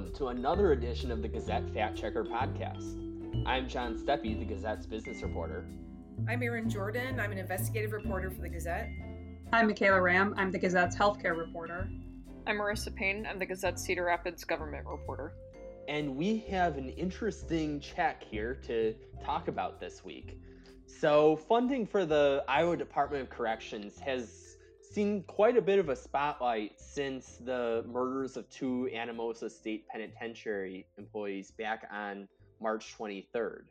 welcome to another edition of the Gazette Fact Checker podcast. I'm John Steppe, the Gazette's business reporter. I'm Erin Jordan. I'm an investigative reporter for the Gazette. I'm Michaela Ramm. I'm the Gazette's healthcare reporter. I'm Marissa Payne. I'm the Gazette's Cedar Rapids government reporter. And we have an interesting check here to talk about this week. So, funding for the Iowa Department of Corrections has seen quite a bit of a spotlight since the murders of two Anamosa State Penitentiary employees back on March 23rd.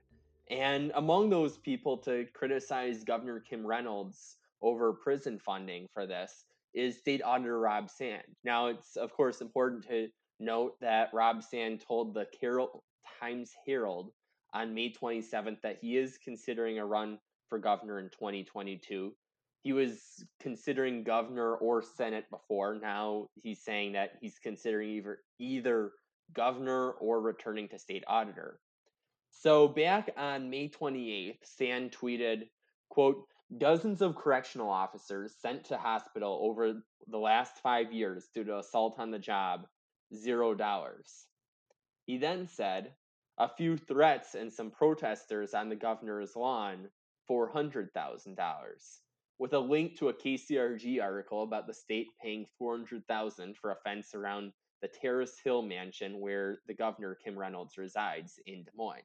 And among those people to criticize Governor Kim Reynolds over prison funding for this is State Auditor Rob Sand. Now, it's of course important to note that Rob Sand told the Carroll Times Herald on May 27th that he is considering a run for governor in 2022 he was considering governor or senate before. Now he's saying that he's considering either either governor or returning to state auditor. So back on May 28th, Sand tweeted, quote, dozens of correctional officers sent to hospital over the last five years due to assault on the job, zero dollars. He then said, a few threats and some protesters on the governor's lawn, $400,000 with a link to a KCRG article about the state paying 400,000 for a fence around the Terrace Hill mansion where the governor Kim Reynolds resides in Des Moines.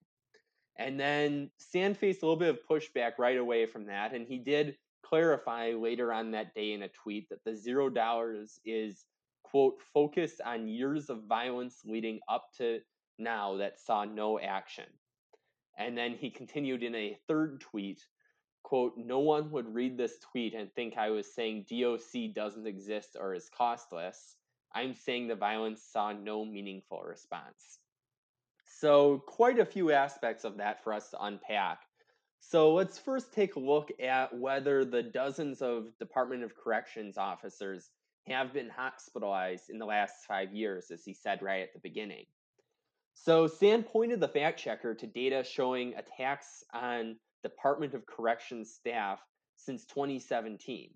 And then Sand faced a little bit of pushback right away from that, and he did clarify later on that day in a tweet that the zero dollars is quote focused on years of violence leading up to now that saw no action. And then he continued in a third tweet quote, no one would read this tweet and think I was saying DOC doesn't exist or is costless. I'm saying the violence saw no meaningful response. So, quite a few aspects of that for us to unpack. So, let's first take a look at whether the dozens of Department of Corrections officers have been hospitalized in the last five years, as he said right at the beginning. So, Sand pointed the fact checker to data showing attacks on Department of Corrections staff since 2017.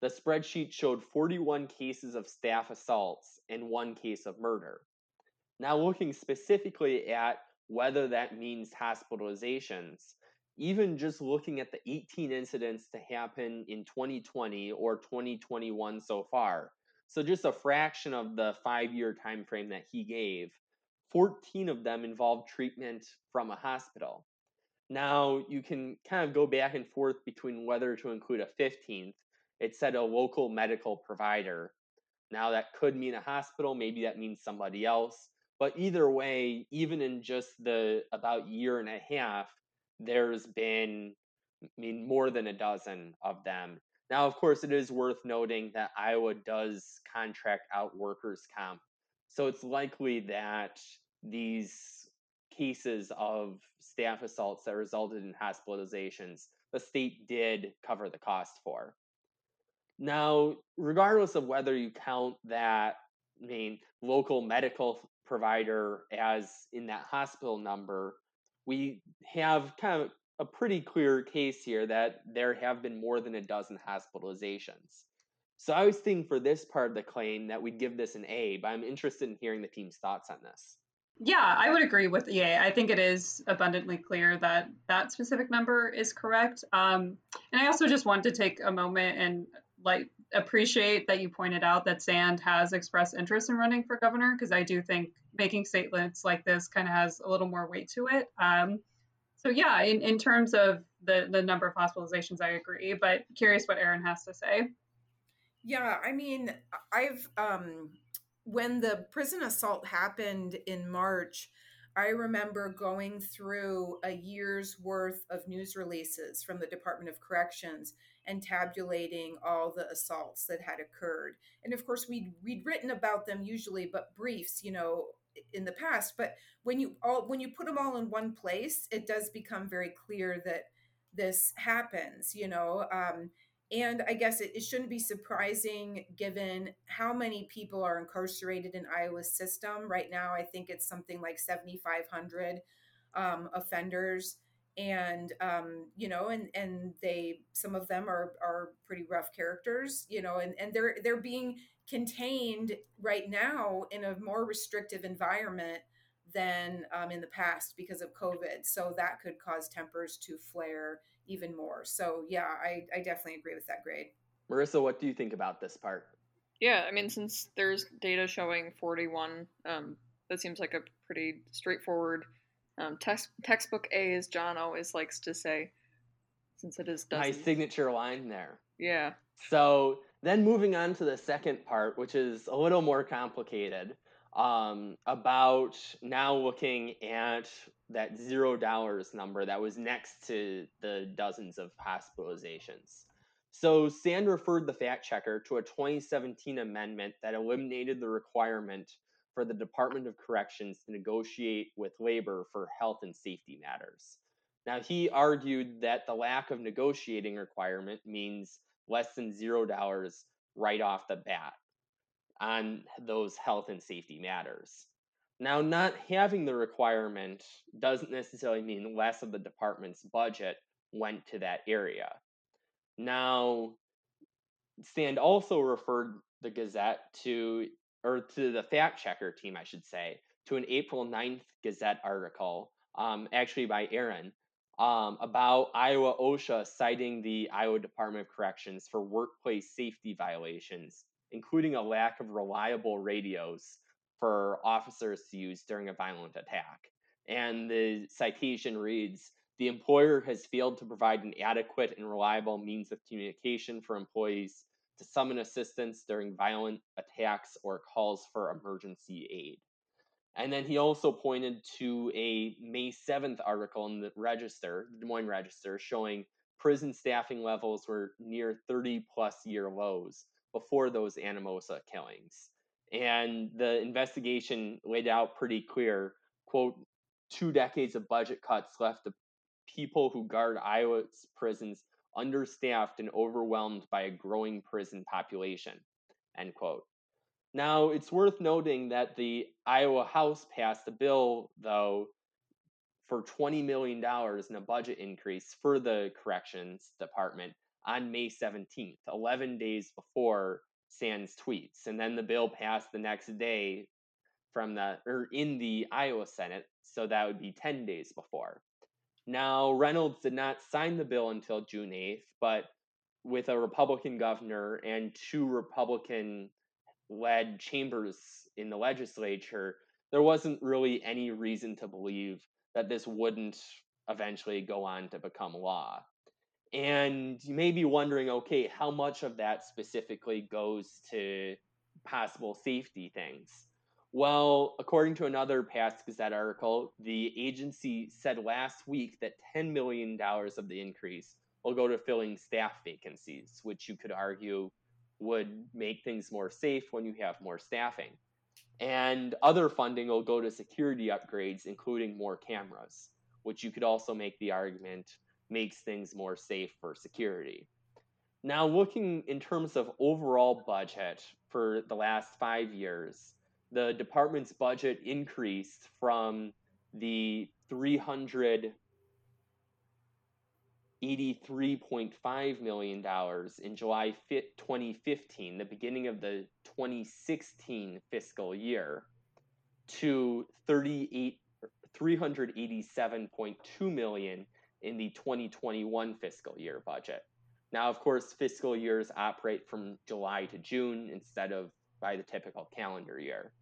The spreadsheet showed 41 cases of staff assaults and one case of murder. Now, looking specifically at whether that means hospitalizations, even just looking at the 18 incidents to happen in 2020 or 2021 so far, so just a fraction of the five year time frame that he gave, 14 of them involved treatment from a hospital. Now you can kind of go back and forth between whether to include a 15th. It said a local medical provider. Now that could mean a hospital, maybe that means somebody else. But either way, even in just the about year and a half, there's been I mean more than a dozen of them. Now, of course, it is worth noting that Iowa does contract out workers' comp. So it's likely that these cases of staff assaults that resulted in hospitalizations, the state did cover the cost for. Now, regardless of whether you count that I mean local medical provider as in that hospital number, we have kind of a pretty clear case here that there have been more than a dozen hospitalizations. So I was thinking for this part of the claim that we'd give this an A, but I'm interested in hearing the team's thoughts on this. Yeah, I would agree with EA. I think it is abundantly clear that that specific number is correct. Um, and I also just want to take a moment and like appreciate that you pointed out that Sand has expressed interest in running for governor because I do think making statements like this kind of has a little more weight to it. Um, so yeah, in, in terms of the the number of hospitalizations, I agree. But curious what Erin has to say. Yeah, I mean, I've um, when the prison assault happened in March, I remember going through a year's worth of news releases from the Department of Corrections and tabulating all the assaults that had occurred. And of course, we'd we'd written about them usually, but briefs, you know, in the past. But when you all when you put them all in one place, it does become very clear that this happens. You know, um, and I guess it, it, shouldn't be surprising given how many people are incarcerated in Iowa's system. Right now, I think it's something like 7,500 um, offenders. and um, you know and and they some of them are are pretty rough characters you know and and they're they're being contained right now in a more restrictive environment than um, in the past because of covid so that could cause tempers to flare even more so yeah i i definitely agree with that grade marissa what do you think about this part yeah i mean since there's data showing 41 um, that seems like a pretty straightforward um, text, textbook A, as John always likes to say, since it is dozens. my signature line there. Yeah. So then moving on to the second part, which is a little more complicated, um, about now looking at that zero dollars number that was next to the dozens of hospitalizations. So Sand referred the fact checker to a 2017 amendment that eliminated the requirement for the Department of Corrections to negotiate with labor for health and safety matters. Now, he argued that the lack of negotiating requirement means less than zero dollars right off the bat on those health and safety matters. Now, not having the requirement doesn't necessarily mean less of the department's budget went to that area. Now, Sand also referred the Gazette to or to the fact checker team, I should say, to an April 9th Gazette article, um, actually by Erin, um, about Iowa OSHA citing the Iowa Department of Corrections for workplace safety violations, including a lack of reliable radios for officers to use during a violent attack. And the citation reads The employer has failed to provide an adequate and reliable means of communication for employees to summon assistance during violent attacks or calls for emergency aid. And then he also pointed to a May 7th article in the Register, the Des Moines Register, showing prison staffing levels were near 30 plus year lows before those Anamosa killings. And the investigation laid out pretty clear quote, two decades of budget cuts left the people who guard Iowa's prisons understaffed and overwhelmed by a growing prison population. End quote. Now, it's worth noting that the Iowa House passed a bill, though, for $20 million in a budget increase for the Corrections Department on May 17th, 11 days before Sand's tweets. And then the bill passed the next day from the, or in the Iowa Senate, so that would be 10 days before. Now, Reynolds did not sign the bill until June 8th, but with a Republican governor and two Republican led chambers in the legislature, there wasn't really any reason to believe that this wouldn't eventually go on to become law. And you may be wondering okay, how much of that specifically goes to possible safety things? Well, according to another past Gazette article, the agency said last week that $10 million of the increase will go to filling staff vacancies, which you could argue would make things more safe when you have more staffing. And other funding will go to security upgrades, including more cameras, which you could also make the argument makes things more safe for security. Now, looking in terms of overall budget for the last five years, the department's budget increased from the 383.5 million dollars in July 2015, the beginning of the 2016 fiscal year, to 38 387.2 million in the 2021 fiscal year budget. Now, of course, fiscal years operate from July to June instead of by the typical calendar year.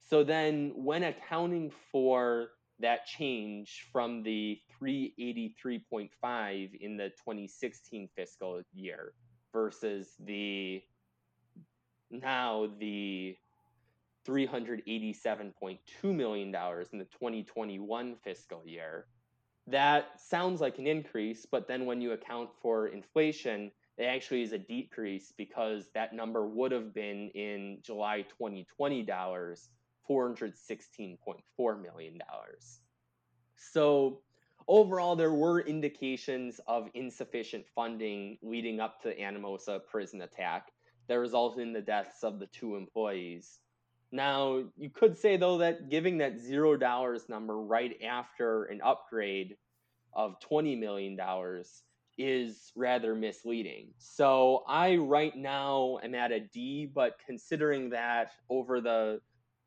So then, when accounting for that change from the 383.5 in the 2016 fiscal year versus the now the 387.2 million dollars in the 2021 fiscal year that sounds like an increase but then when you account for inflation it actually is a decrease because that number would have been in July 2020 dollars $416.4 million. So, overall, there were indications of insufficient funding leading up to the Anamosa prison attack that resulted in the deaths of the two employees. Now, you could say, though, that giving that zero dollars number right after an upgrade of $20 million is rather misleading. So I right now am at a D, but considering that over the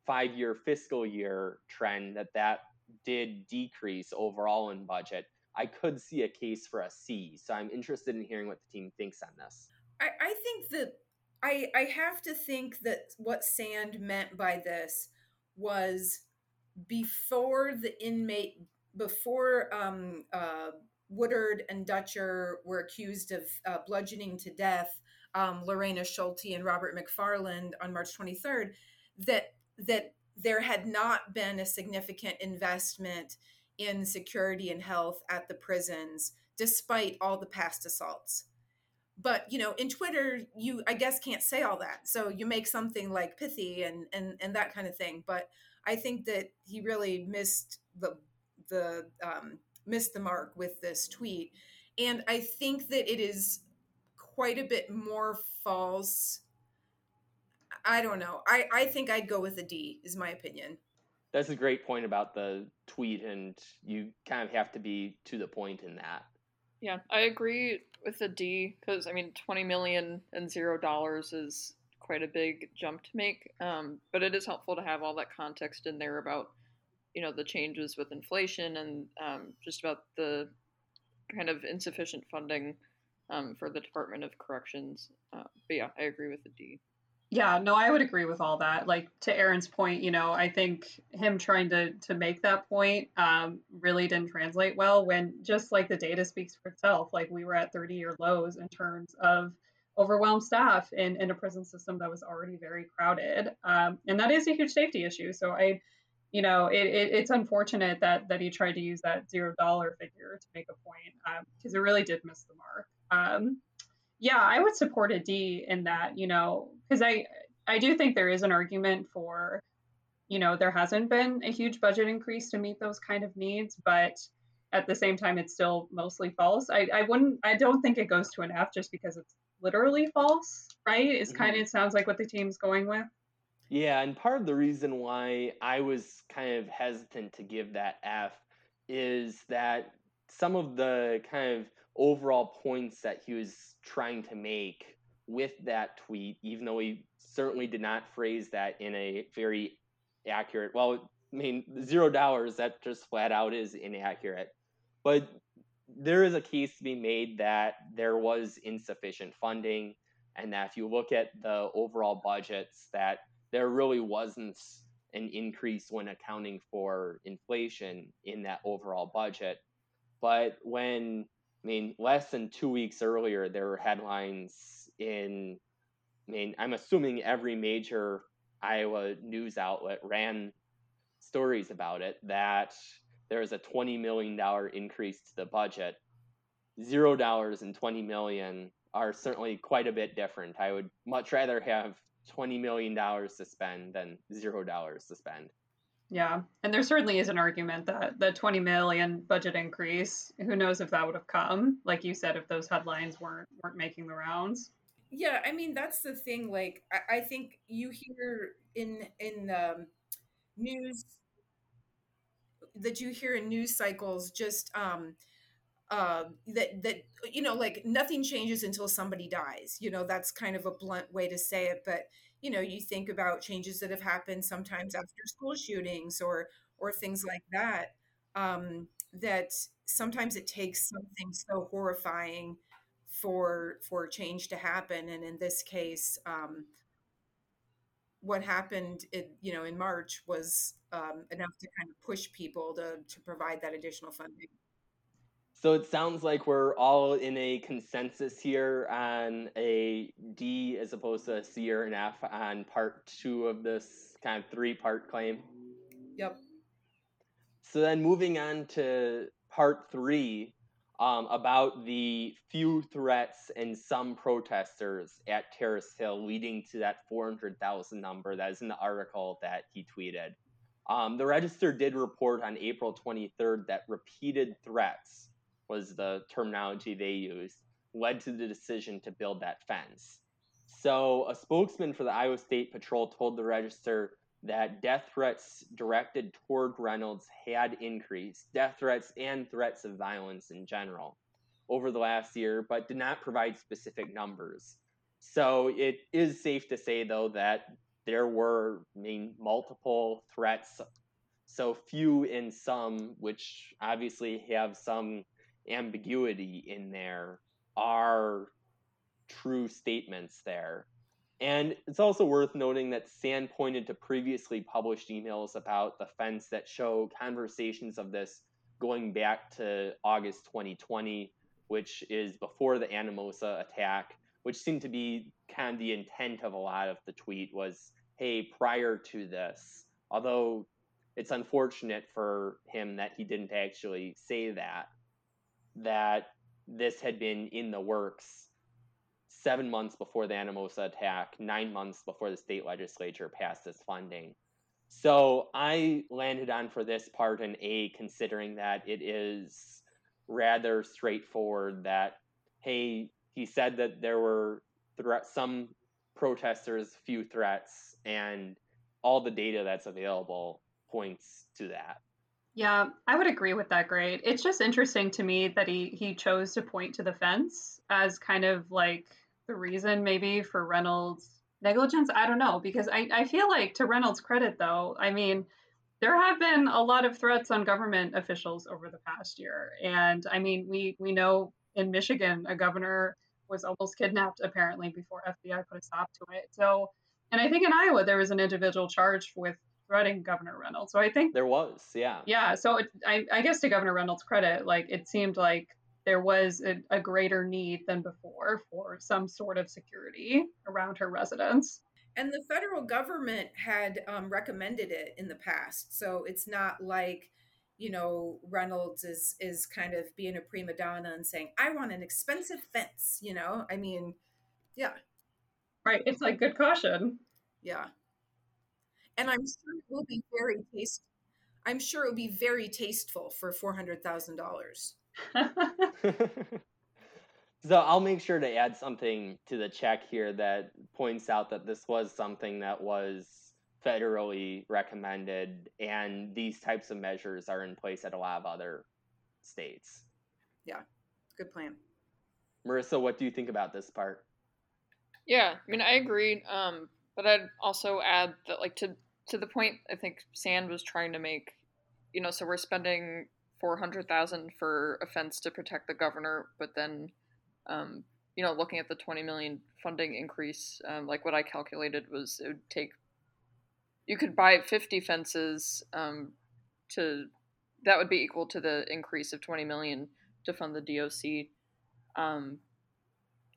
five year fiscal year trend that that did decrease overall in budget, I could see a case for a C. So I'm interested in hearing what the team thinks on this. I, I think that I I have to think that what Sand meant by this was before the inmate before um, uh, Woodard and Dutcher were accused of uh, bludgeoning to death um, Lorena Schulte and Robert McFarland on March 23rd, that that there had not been a significant investment in security and health at the prisons, despite all the past assaults. But you know, in Twitter, you I guess can't say all that, so you make something like pithy and and and that kind of thing. But I think that he really missed the the um, missed the mark with this tweet. And I think that it is quite a bit more false. I don't know. I, I think I'd go with a D, is my opinion. That's a great point about the tweet, and you kind of have to be to the point in that. Yeah, I agree with the D because I mean, twenty million and zero dollars is quite a big jump to make. Um, but it is helpful to have all that context in there about you know the changes with inflation and um, just about the kind of insufficient funding um, for the Department of Corrections. Uh, but yeah, I agree with the D. Yeah, no, I would agree with all that. Like to Erin's point, you know, I think him trying to to make that point um, really didn't translate well. When just like the data speaks for itself, like we were at 30 year lows in terms of overwhelmed staff in in a prison system that was already very crowded, um, and that is a huge safety issue. So I you know, it, it, it's unfortunate that that he tried to use that zero dollar figure to make a point because um, it really did miss the mark. Um, yeah, I would support a D in that, you know, because I I do think there is an argument for, you know, there hasn't been a huge budget increase to meet those kind of needs, but at the same time, it's still mostly false. I, I wouldn't, I don't think it goes to an F just because it's literally false, right? It's mm-hmm. kind of, it sounds like what the team's going with. Yeah, and part of the reason why I was kind of hesitant to give that F is that some of the kind of overall points that he was trying to make with that tweet, even though he certainly did not phrase that in a very accurate, well, I mean, zero dollars, that just flat out is inaccurate. But there is a case to be made that there was insufficient funding, and that if you look at the overall budgets that there really wasn't an increase when accounting for inflation in that overall budget. But when, I mean, less than two weeks earlier, there were headlines in, I mean, I'm assuming every major Iowa news outlet ran stories about it that there is a $20 million increase to the budget. Zero dollars and 20 million are certainly quite a bit different. I would much rather have $20 million to spend than zero dollars to spend. Yeah, and there certainly is an argument that the 20 million budget increase, who knows if that would have come, like you said, if those headlines weren't weren't making the rounds. Yeah, I mean that's the thing. Like I, I think you hear in in um, news that you hear in news cycles just um, uh, that that you know like nothing changes until somebody dies you know that's kind of a blunt way to say it but you know you think about changes that have happened sometimes after school shootings or or things like that um, that sometimes it takes something so horrifying for for change to happen and in this case um, what happened in, you know in march was um, enough to kind of push people to to provide that additional funding so it sounds like we're all in a consensus here on a D as opposed to a C or an F on part two of this kind of three part claim. Yep. So then moving on to part three um, about the few threats and some protesters at Terrace Hill leading to that 400,000 number that is in the article that he tweeted. Um, the Register did report on April 23rd that repeated threats was the terminology they used, led to the decision to build that fence. So, a spokesman for the Iowa State Patrol told the Register that death threats directed toward Reynolds had increased, death threats and threats of violence in general over the last year, but did not provide specific numbers. So it is safe to say, though, that there were I mean, multiple threats, so few in some, which obviously have some ambiguity in there, are true statements there. And it's also worth noting that Sand pointed to previously published emails about the fence that show conversations of this going back to August 2020, which is before the Anamosa attack, which seemed to be kind of the intent of a lot of the tweet was, hey, prior to this, although it's unfortunate for him that he didn't actually say that, that this had been in the works seven months before the Anamosa attack, nine months before the state legislature passed this funding. So I landed on for this part an A, considering that it is rather straightforward that, hey, he said that there were threat, some protesters, few threats, and all the data that's available points to that. Yeah, I would agree with that grade. It's just interesting to me that he he chose to point to the fence as kind of like the reason maybe for Reynolds negligence. I don't know because I I feel like to Reynolds' credit though, I mean, there have been a lot of threats on government officials over the past year, and I mean we we know in Michigan a governor was almost kidnapped apparently before FBI put a stop to it. So, and I think in Iowa there was an individual charged with threatening Governor Reynolds. So I think there was, yeah, yeah. So it, I, I guess to Governor Reynolds' credit, like it seemed like there was a, a greater need than before for some sort of security around her residence. And the federal government had um, recommended it in the past, so it's not like you know Reynolds is is kind of being a prima donna and saying I want an expensive fence. You know, I mean, yeah, right. It's like good caution. Yeah and I'm sure it will be very taste. I'm sure it will be very tasteful for four hundred thousand dollars. so I'll make sure to add something to the check here that points out that this was something that was federally recommended, and these types of measures are in place at a lot of other states. Yeah, good plan. Marissa, what do you think about this part? Yeah, I mean, I agree. Um, but I'd also add that, like, to to the point I think Sand was trying to make, you know, so we're spending four hundred thousand for a fence to protect the governor, but then, um, you know, looking at the twenty million funding increase, um, like what I calculated was it would take, you could buy fifty fences, um, to, that would be equal to the increase of twenty million to fund the DOC. Um,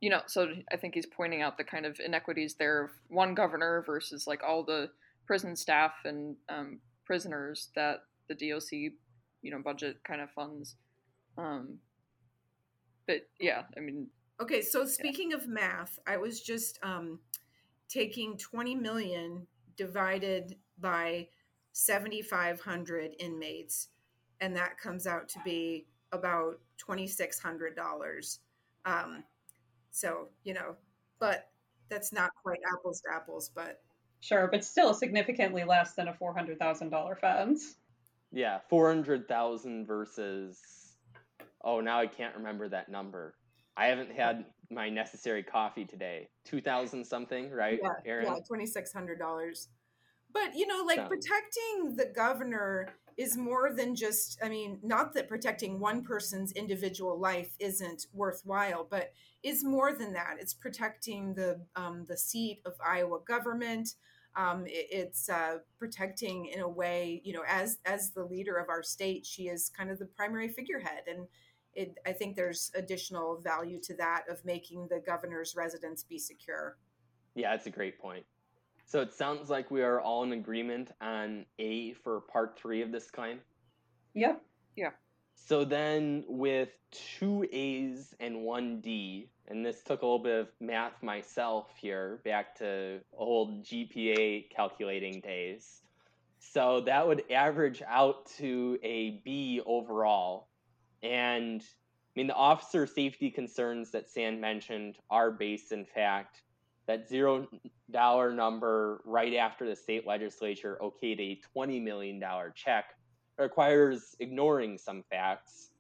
you know, so I think he's pointing out the kind of inequities there of one governor versus like all the prison staff and um, prisoners that the DOC, you know, budget kind of funds. Um, but yeah, I mean. Okay, so speaking yeah. of math, I was just um, taking 20 million divided by 7,500 inmates, and that comes out to be about $2,600. Um, so, you know, but that's not quite apples to apples, but Sure, but still significantly less than a four hundred thousand dollar fence. Yeah, four hundred thousand versus. Oh, now I can't remember that number. I haven't had my necessary coffee today. Two thousand something, right, yeah, Erin? Yeah, twenty six hundred dollars. But you know, like so. protecting the governor is more than just. I mean, not that protecting one person's individual life isn't worthwhile, but is more than that. It's protecting the um, the seat of Iowa government um, it, it's uh, protecting in a way you know as as the leader of our state she is kind of the primary figurehead. And it, i think there's additional value to that of making the governor's residence be secure. Yeah that's a great point. So it sounds like we are all in agreement on a for part three of this claim yeah yeah so then with two a's and one d and this took a little bit of math myself here back to old GPA calculating days. So that would average out to a B overall. And I mean, the officer safety concerns that Sand mentioned are based in fact that zero dollar number right after the state legislature okayed a $20 million check requires ignoring some facts.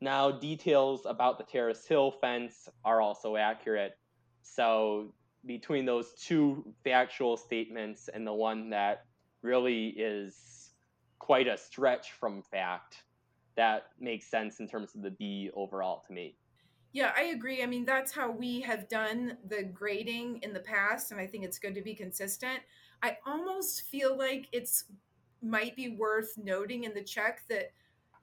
Now, details about the Terrace Hill fence are also accurate. So, between those two factual statements and the one that really is quite a stretch from fact, that makes sense in terms of the B overall to me. Yeah, I agree. I mean, that's how we have done the grading in the past, and I think it's good to be consistent. I almost feel like it's might be worth noting in the check that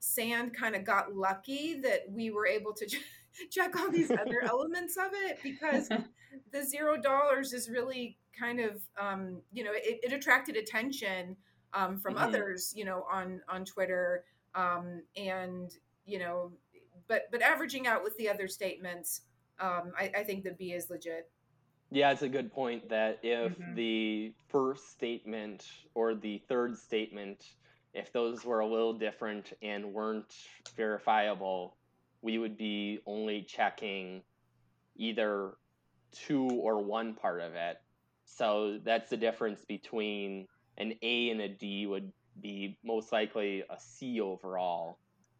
Sand kind of got lucky that we were able to check all these other elements of it because the zero dollars is really kind of um, you know it, it attracted attention um, from mm-hmm. others you know on on Twitter um, and you know but but averaging out with the other statements um, I, I think the B is legit. Yeah, it's a good point that if mm-hmm. the first statement or the third statement, if those were a little different and weren't verifiable, we would be only checking either two or one part of it. So that's the difference between an A and a D would be most likely a C overall.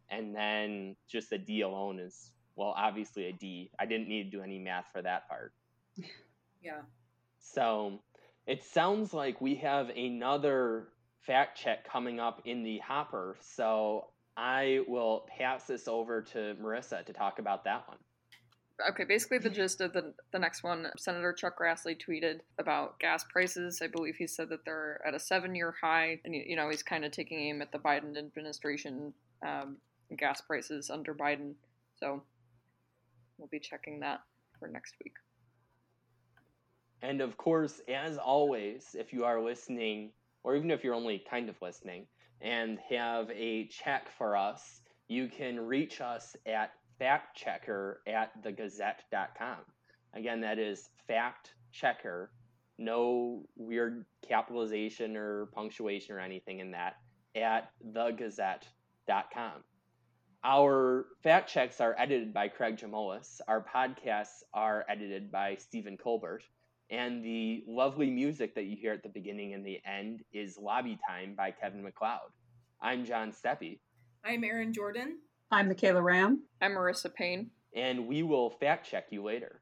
And then just a D alone is, well, obviously a D. I didn't need to do any math for that part. Yeah. So it sounds like we have another fact check coming up in the hopper. So I will pass this over to Marissa to talk about that one. Okay, basically the gist of the the next one, Senator Chuck Grassley tweeted about gas prices. I believe he said that they're at a seven year high, and you know he's kind of taking aim at the Biden administration um, gas prices under Biden. So we'll be checking that for next week. And of course, as always, if you are listening, or even if you're only kind of listening, and have a check for us, you can reach us at factchecker at thegazette.com. Again, that is fact checker, no weird capitalization or punctuation or anything in that, at thegazette.com. Our fact checks are edited by Craig Jamolis. Our podcasts are edited by Stephen Colbert. And the lovely music that you hear at the beginning and the end is Lobby Time by Kevin MacLeod. I'm John Steppe. I'm Erin Jordan. I'm Michaela Ramm. I'm Marissa Payne. And we will fact check you later.